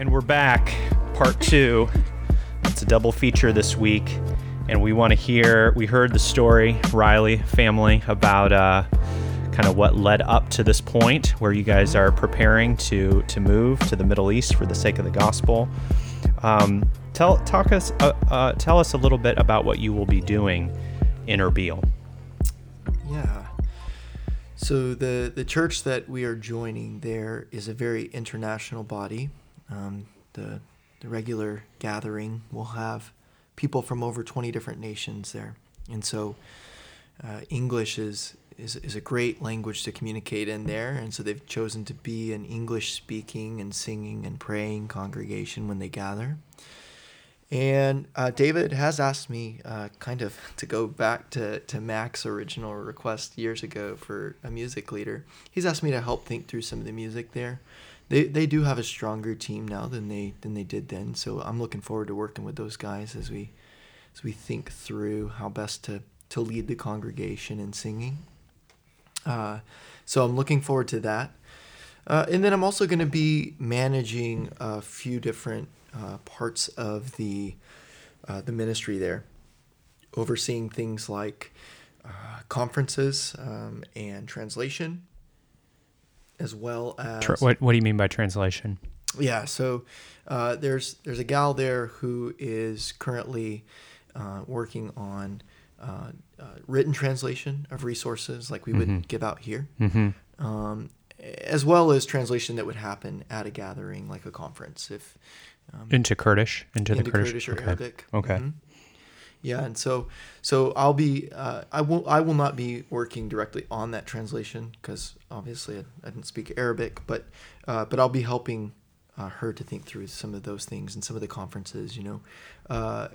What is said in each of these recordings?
And we're back, part two. It's a double feature this week, and we want to hear. We heard the story, Riley family, about uh, kind of what led up to this point where you guys are preparing to to move to the Middle East for the sake of the gospel. Um, tell talk us uh, uh, tell us a little bit about what you will be doing in Erbil. Yeah. So the the church that we are joining there is a very international body. Um, the the regular gathering will have people from over 20 different nations there, and so uh, English is, is is a great language to communicate in there, and so they've chosen to be an English speaking and singing and praying congregation when they gather. And uh, David has asked me uh, kind of to go back to, to Mac's original request years ago for a music leader. He's asked me to help think through some of the music there. They, they do have a stronger team now than they than they did then, so I'm looking forward to working with those guys as we as we think through how best to, to lead the congregation in singing. Uh, so I'm looking forward to that. Uh, and then I'm also going to be managing a few different uh, parts of the uh, the ministry there, overseeing things like uh, conferences um, and translation, as well as Tr- what What do you mean by translation? yeah. So uh, there's there's a gal there who is currently uh, working on uh, uh, written translation of resources like we would Mhm. give out here, Mm-hmm. um, as well as translation that would happen at a gathering like a conference if um, Into Kurdish, into, into the Kurdish. Kurdish or okay. Arabic. Okay. Mhm. Yeah, and so so I'll be uh, I will I will not be working directly on that translation because obviously I, I didn't speak Arabic, but uh, but I'll be helping uh, her to think through some of those things and some of the conferences. You know, uh,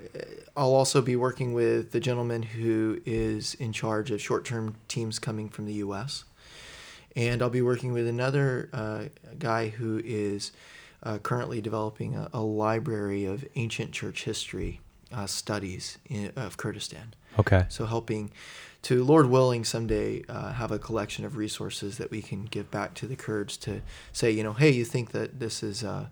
I'll also be working with the gentleman who is in charge of short-term teams coming from the U.S. And I'll be working with another uh, guy who is uh, currently developing a, a library of ancient church history uh, studies in, of Kurdistan. Okay. So helping to, Lord willing, someday uh, have a collection of resources that we can give back to the Kurds to say, you know, hey, you think that this is uh,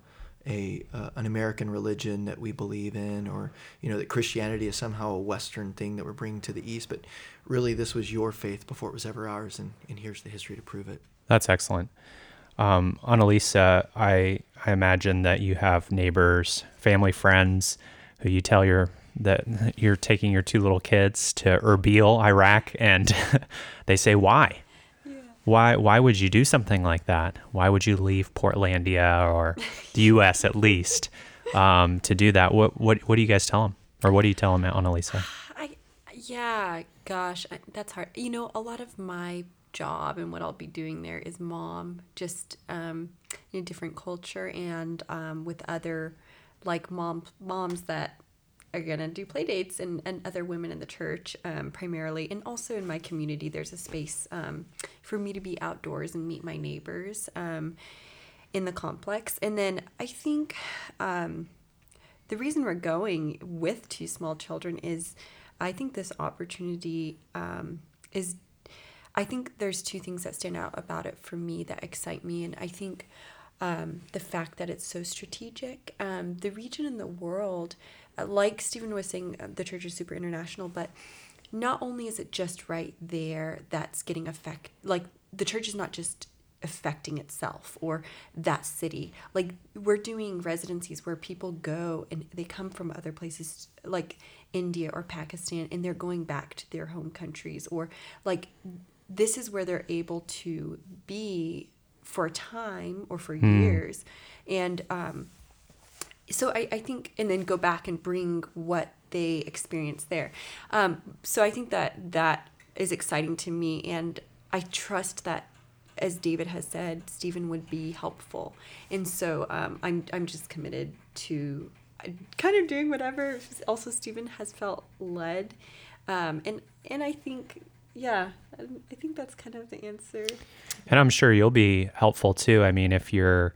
a uh, an American religion that we believe in, or you know that Christianity is somehow a Western thing that we're bringing to the East, but really this was your faith before it was ever ours, and, and here's the history to prove it. That's excellent. Um, Annalisa, I I imagine that you have neighbors, family, friends who you tell your that you're taking your two little kids to Erbil, Iraq, and they say why? Why why would you do something like that? Why would you leave Portlandia or the U.S. at least um, to do that? What what what do you guys tell them, or what do you tell them, Annalisa? I yeah, gosh, I- that's hard. You know, a lot of my job and what I'll be doing there is mom, just um, in a different culture and um, with other like mom moms that are gonna do play dates and, and other women in the church um, primarily and also in my community there's a space um, for me to be outdoors and meet my neighbors um, in the complex. And then I think um, the reason we're going with two small children is I think this opportunity um, is I think there's two things that stand out about it for me that excite me. And I think um, the fact that it's so strategic. Um, the region in the world uh, like Stephen was saying uh, the church is super international but not only is it just right there that's getting affect like the church is not just affecting itself or that city. Like we're doing residencies where people go and they come from other places like india or pakistan and they're going back to their home countries or like this is where they're able to be for a time or for years. And um so I, I think and then go back and bring what they experienced there. Um, so i think that that is exciting to me and i trust that as david has said stephen would be helpful. And so um, I'm, I'm just committed to uh, kind of doing whatever also stephen has felt led. Um, and and i think yeah um, i think that's kind of the answer And I'm sure you'll be helpful too. I mean, if you're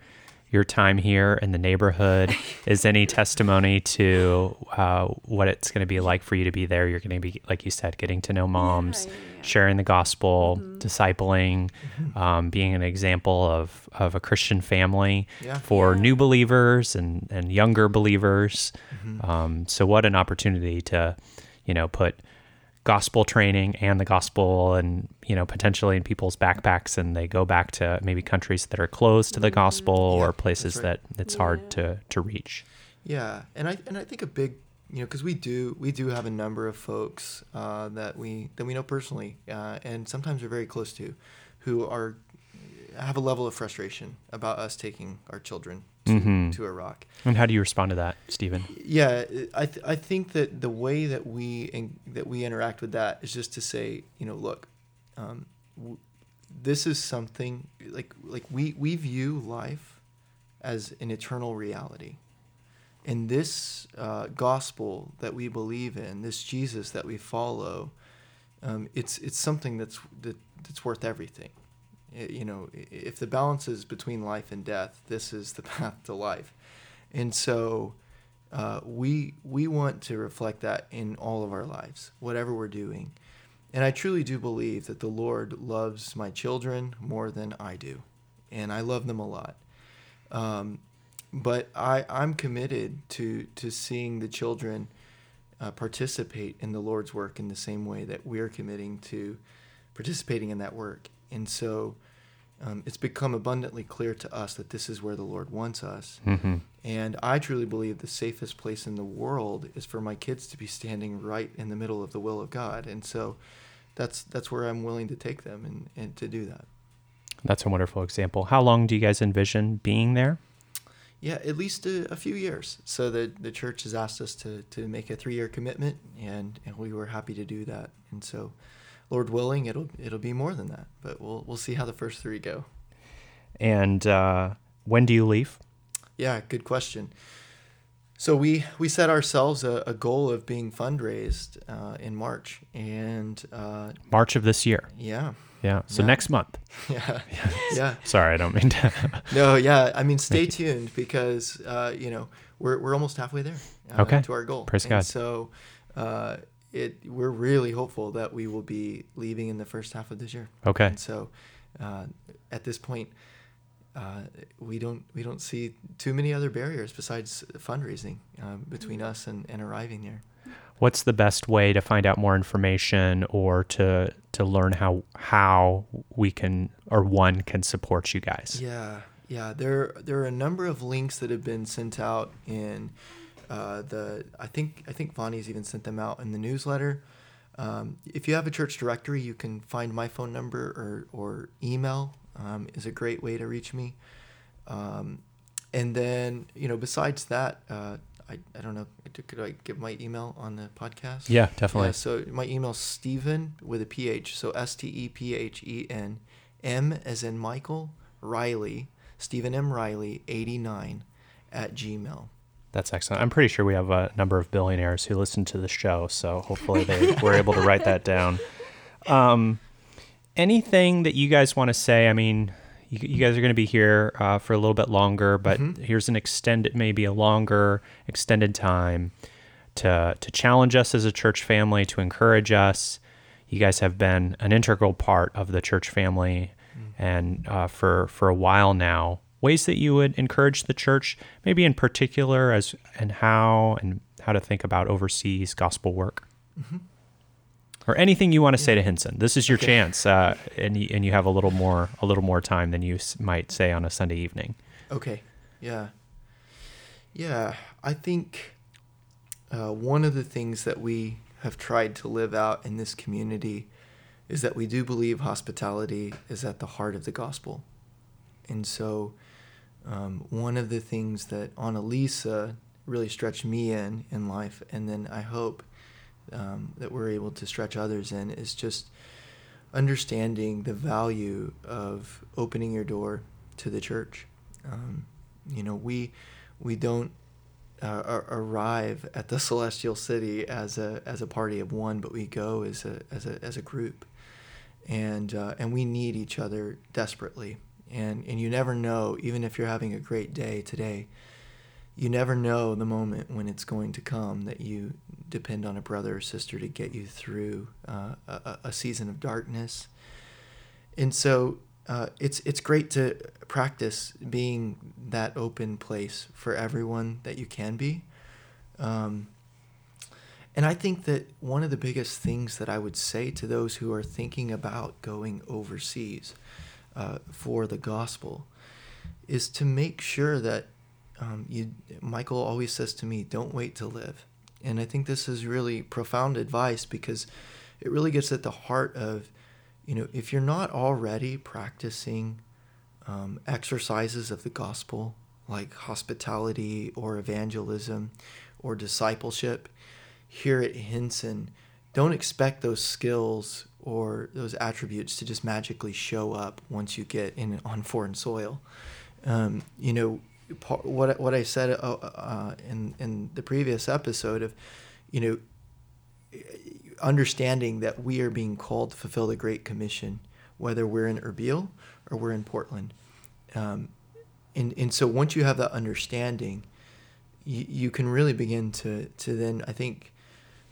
your time here in the neighborhood is any testimony to uh, what it's going to be like for you to be there. You're going to be, like you said, getting to know moms, Yeah, yeah, yeah. sharing the gospel, discipling, um, being an example of, of a Christian family Yeah. for Yeah. new believers and, and younger believers. Mm-hmm. Um, so, what an opportunity to, you know, put gospel training and the gospel and you know potentially in people's backpacks and they go back to maybe countries that are closed to the gospel Mm-hmm. Yeah, or places right. that it's hard to to reach Yeah, and I and I think a big, you know, because we do we do have a number of folks uh, that we that we know personally, uh, and sometimes we're very close to, who are have a level of frustration about us taking our children to, Mhm. to Iraq. and how do you respond to that stephen Yeah, I th- I think that the way that we in- that we interact with that is just to say, you know, look, um, w- this is something like like we we view life as an eternal reality, and this uh, gospel that we believe in, this Jesus that we follow, um, it's it's something that's that, that's worth everything. You know, if the balance is between life and death, this is the path to life, and so uh, we we want to reflect that in all of our lives, whatever we're doing. And I truly do believe that the Lord loves my children more than I do, and I love them a lot. Um, but I I'm committed to to seeing the children uh, participate in the Lord's work in the same way that we're committing to participating in that work. And so um, it's become abundantly clear to us that this is where the Lord wants us. mm-hmm. And I truly believe the safest place in the world is for my kids to be standing right in the middle of the will of God. And so that's that's where I'm willing to take them and, and to do that. that's a wonderful example how long do you guys envision being there Yeah, at least a, a few years. So the the church has asked us to to make a three year commitment, and, and we were happy to do that. And so, Lord willing, it'll it'll be more than that. But we'll we'll see how the first three go. and uh, when do you leave Yeah, good question. So we we set ourselves a, a goal of being fundraised uh, in March, and uh, march of this year yeah, yeah so Yeah. next month yeah, yeah. sorry i don't mean to No, yeah. I mean, stay tuned because uh, you know we're we're almost halfway there. Uh, Okay. To our goal. Praise and God. So, uh, it we're really hopeful that we will be leaving in the first half of this year. okay And so, uh, at this point, uh, we don't we don't see too many other barriers besides fundraising um, between us and, and arriving there. what's the best way to find out more information or to to learn how how we can or one can support you guys Yeah, yeah. There there are a number of links that have been sent out in uh, the. I think I think Vonnie's even sent them out in the newsletter. Um, if you have a church directory, you can find my phone number or or email um, is a great way to reach me. Um, and then you know besides that, uh, I I don't know. Could I give my email on the podcast? yeah definitely Yeah, so my email is Stephen with a PH. So S T E P H E N M as in Michael Riley, Stephen M. Riley, 89 at Gmail. That's excellent. I'm pretty sure we have a number of billionaires who listen to the show, so hopefully they were able to write that down. Um, anything that you guys want to say? I mean, you, you guys are going to be here uh, for a little bit longer, but Mhm. here's an extended, maybe a longer extended time to to challenge us as a church family, to encourage us. You guys have been an integral part of the church family, and uh, for for a while now. Ways that you would encourage the church, maybe in particular, as and how and how to think about overseas gospel work, or anything you want to say to Hinson. This is your Okay. chance, uh, and you, and you have a little more a little more time than you s- might say on a Sunday evening. Okay. Yeah. Yeah. I think uh, one of the things that we have tried to live out in this community is that we do believe hospitality is at the heart of the gospel. And so, um, one of the things that Annalisa really stretched me in in life, and then I hope um, that we're able to stretch others in, is just understanding the value of opening your door to the church. Um, you know, we we don't uh, arrive at the celestial city as a as a party of one, but we go as a as a as a group, and uh, and we need each other desperately. And and you never know even if you're having a great day today you never know the moment when it's going to come that you depend on a brother or sister to get you through uh, a, a, season of darkness. And so uh, it's it's great to practice being that open place for everyone that you can be. Um, and I think that one of the biggest things that I would say to those who are thinking about going overseas uh, for the gospel is to make sure that um, you. Michael always says to me, "Don't wait to live," and I think this is really profound advice because it really gets at the heart of, you know, if you're not already practicing um, exercises of the gospel like hospitality or evangelism or discipleship here at Hinson, don't expect those skills or those attributes to just magically show up once you get in on foreign soil. Um, you know, what what I said uh, uh, in in the previous episode of, you know, understanding that we are being called to fulfill the Great Commission, whether we're in Erbil or we're in Portland. Um, and, and so once you have that understanding, you, you can really begin to, to then, I think,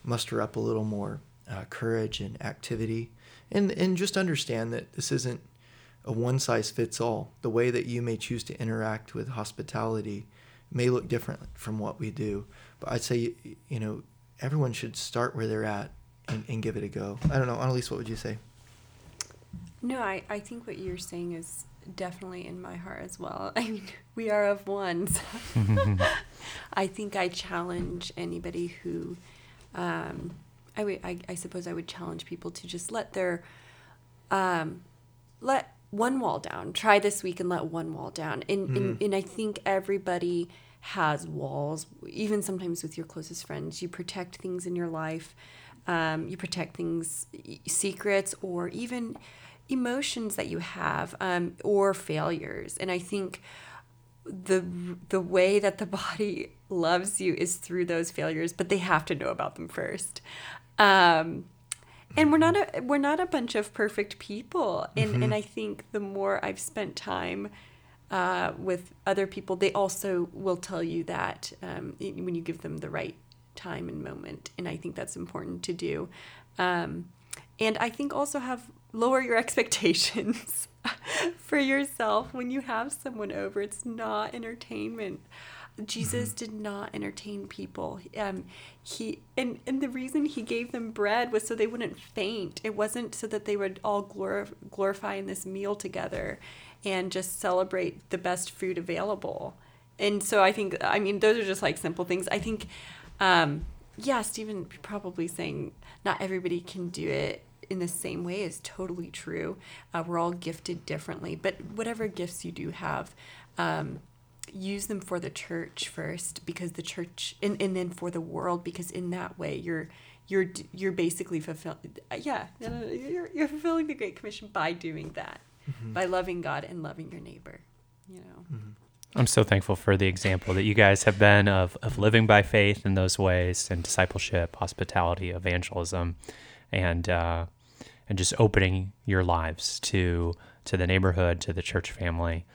muster up a little more uh, courage and activity, and and just understand that this isn't a one size fits all. The way that you may choose to interact with hospitality may look different from what we do, but I'd say you know everyone should start where they're at and, and give it a go. I don't know, Annalise, what would you say? No, I, I think what you're saying is definitely in my heart as well. I mean, we are of one. So I think I challenge anybody who um, I would, I, I suppose I would challenge people to just let their, um, let one wall down. Try this week and let one wall down. And, mm. and, and I think everybody has walls, even sometimes with your closest friends. You protect things in your life. Um, you protect things, secrets, or even emotions that you have, um, or failures. And I think the the way that the body loves you is through those failures, but they have to know about them first. Um, and we're not a we're not a bunch of perfect people, and mm-hmm. and I think the more I've spent time uh, with other people, they also will tell you that um, when you give them the right time and moment, and I think that's important to do. Um, and I think also have lower your expectations for yourself when you have someone over. It's not entertainment. Jesus mm-hmm. did not entertain people. Um, he and and the reason he gave them bread was so they wouldn't faint. It wasn't so that they would all glorify, glorify in this meal together, and just celebrate the best food available. And so I think I mean those are just like simple things. I think, um, yeah, Stephen probably saying not everybody can do it in the same way is totally true. Uh, we're all gifted differently, but whatever gifts you do have, um, use them for the church first, because the church, and, and then for the world, because in that way you're you're you're basically fulfilling. Yeah, you're you're fulfilling the Great Commission by doing that, mm-hmm. by loving God and loving your neighbor. You know. Mm-hmm. I'm so thankful for the example that you guys have been of, of living by faith in those ways and discipleship, hospitality, evangelism, and uh, and just opening your lives to to the neighborhood, to the church family.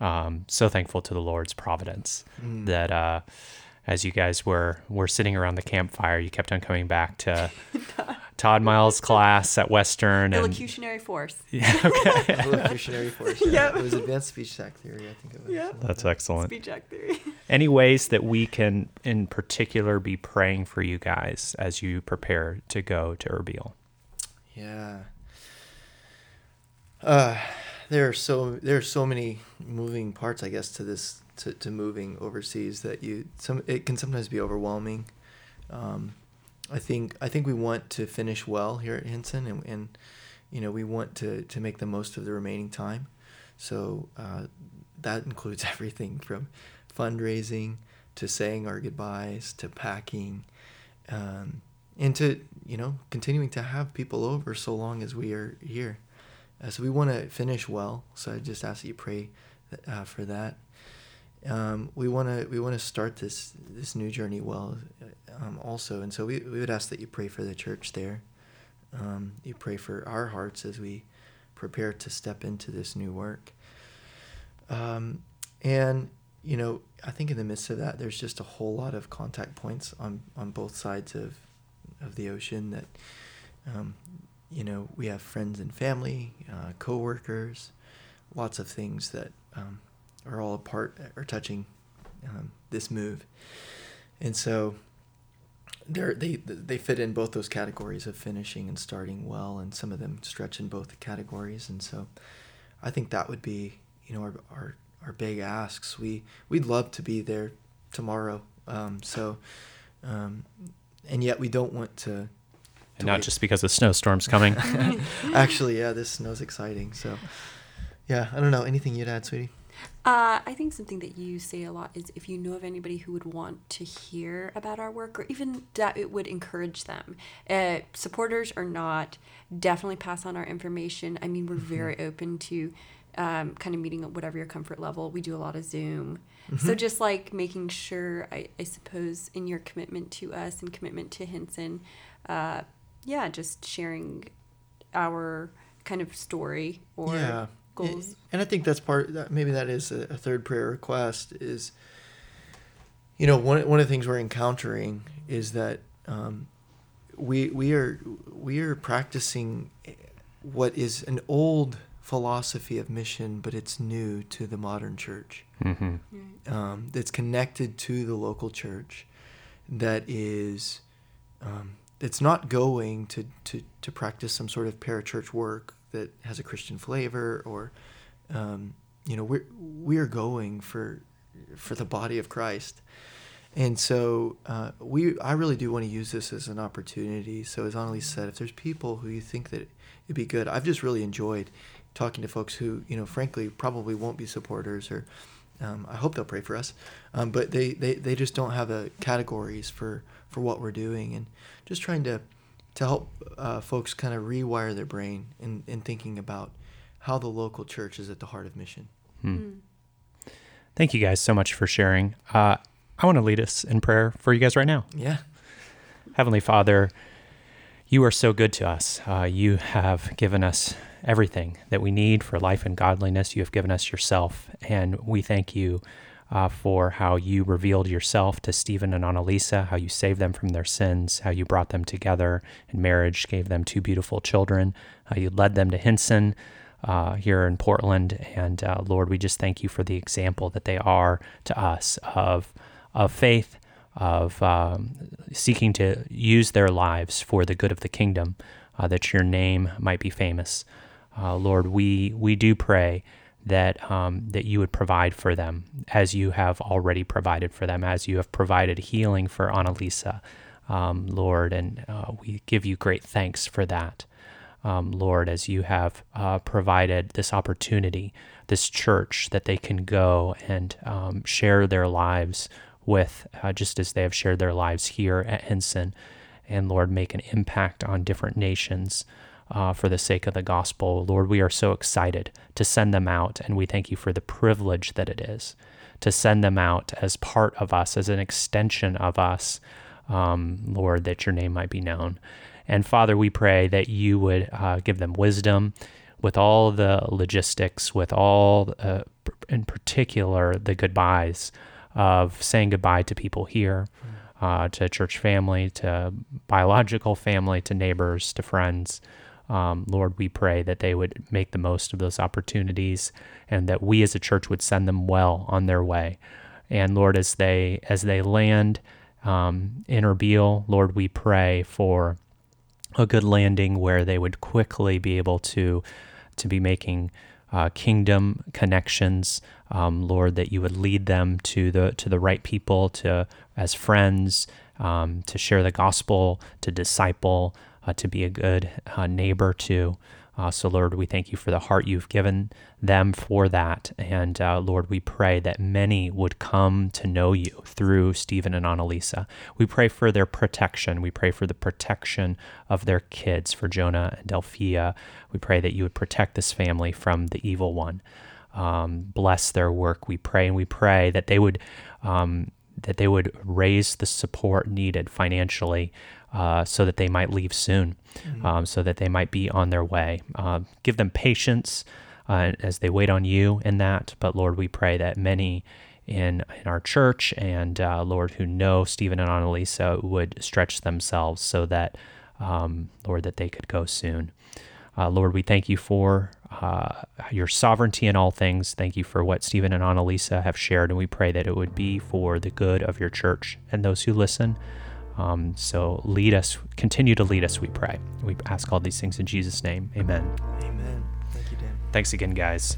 Um, so thankful to the Lord's providence mm. that uh, as you guys were were sitting around the campfire, you kept on coming back to Todd Miles' class at Western. Illocutionary and, force. Yeah, okay. Illocutionary force. Yeah. Yep. It was advanced speech act theory, I think it was. Yeah. That's excellent. Speech act theory. Any ways that we can, in particular, be praying for you guys as you prepare to go to Erbil? Yeah. Uh, there are so there are so many moving parts, I guess, to this to, to moving overseas that you some it can sometimes be overwhelming. Um, I think I think we want to finish well here at Hinson, and, and you know we want to to make the most of the remaining time. So uh, that includes everything from fundraising to saying our goodbyes to packing. Um, and to you know continuing to have people over so long as we are here. Uh, so we want to finish well. So I just ask that you pray uh, for that. Um, we want to we want to start this this new journey well, um, also, and so we, we would ask that you pray for the church there. Um, you pray for our hearts as we prepare to step into this new work. Um, and you know, I think in the midst of that, there's just a whole lot of contact points on on both sides of of the ocean that um, you know we have friends and family, uh, coworkers, lots of things that um, are all a part or touching um, this move, and so they're, they they fit in both those categories of finishing and starting well, and some of them stretch in both the categories, and so I think that would be you know our our, our big asks. We we'd love to be there tomorrow, um, so um, and yet we don't want to. And not wait. just because the snowstorm's coming. Actually, yeah, this snow's exciting. So, yeah, I don't know. Anything you'd add, sweetie? Uh, I think something that you say a lot is if you know of anybody who would want to hear about our work, or even that it would encourage them. Uh, supporters or not, definitely pass on our information. I mean, we're mm-hmm. very open to um, kind of meeting at whatever your comfort level. We do a lot of Zoom. Mm-hmm. So just like making sure, I, I, suppose, in your commitment to us and commitment to Hinson, uh, yeah, just sharing our kind of story or yeah goals. And I think that's part. That maybe that is a, a third prayer request. Is you know one one of the things we're encountering is that um, we we are we are practicing what is an old philosophy of mission, but it's new to the modern church. Mm-hmm. Um, that's connected to the local church. That is. Um, it's not going to, to, to practice some sort of parachurch work that has a Christian flavor, or um, you know, we're we're going for for the body of Christ. And so uh, we, I really do want to use this as an opportunity. So as Annalise said, if there's people who you think that it'd be good, I've just really enjoyed talking to folks who, you know, frankly, probably won't be supporters or um, I hope they'll pray for us. Um, but they, they, they just don't have the categories for, for what we're doing and just trying to to help uh, folks kind of rewire their brain in, in thinking about how the local church is at the heart of mission. Hmm. hmm. Thank you guys so much for sharing. Uh, I want to lead us in prayer for you guys right now. Yeah. Heavenly Father, you are so good to us. Uh, you have given us everything that we need for life and godliness. You have given us yourself, and we thank you uh, for how you revealed yourself to Stephen and Annalisa, how you saved them from their sins, how you brought them together in marriage, gave them two beautiful children, how you led them to Hinson uh, here in Portland. And uh, Lord, we just thank you for the example that they are to us of, of faith, of um, seeking to use their lives for the good of the kingdom, uh, that your name might be famous. Uh, Lord, we, we do pray that um, that you would provide for them as you have already provided for them, as you have provided healing for Annalisa, um, Lord, and uh, we give you great thanks for that, um, Lord, as you have uh, provided this opportunity, this church that they can go and um, share their lives with, uh, just as they have shared their lives here at Hinson, and Lord, make an impact on different nations uh, for the sake of the gospel. Lord, we are so excited to send them out, and we thank you for the privilege that it is to send them out as part of us, as an extension of us, um, Lord, that your name might be known. And Father, we pray that you would uh, give them wisdom with all the logistics, with all, uh, in particular, the goodbyes of saying goodbye to people here, uh, to church family, to biological family, to neighbors, to friends. Um, Lord, we pray that they would make the most of those opportunities and that we as a church would send them well on their way. And Lord, as they as they land um, in Erbil, Lord, we pray for a good landing where they would quickly be able to to be making uh, kingdom connections. Um, Lord, that you would lead them to the to the right people, to as friends, um, to share the gospel, to disciple to be a good uh, neighbor to. Uh, so, Lord, we thank you for the heart you've given them for that. And uh, Lord, we pray that many would come to know you through Stephen and Annalisa. We pray for their protection. We pray for the protection of their kids, for Jonah and Delphia. We pray that you would protect this family from the evil one. Um, bless their work, we pray. And we pray that they would. Um, that they would raise the support needed financially uh, so that they might leave soon, mm-hmm. um, so that they might be on their way. Uh, give them patience. uh, as they wait on you in that. But Lord, we pray that many in in our church and uh, Lord who know Stephen and Annalisa would stretch themselves so that um, Lord that they could go soon. Uh, Lord, we thank you for uh, your sovereignty in all things. Thank you for what Stephen and Annalisa have shared, and we pray that it would be for the good of your church and those who listen. Um, so lead us, continue to lead us, we pray. We ask all these things in Jesus' name. Amen. Amen. Thank you, Dan. Thanks again, guys.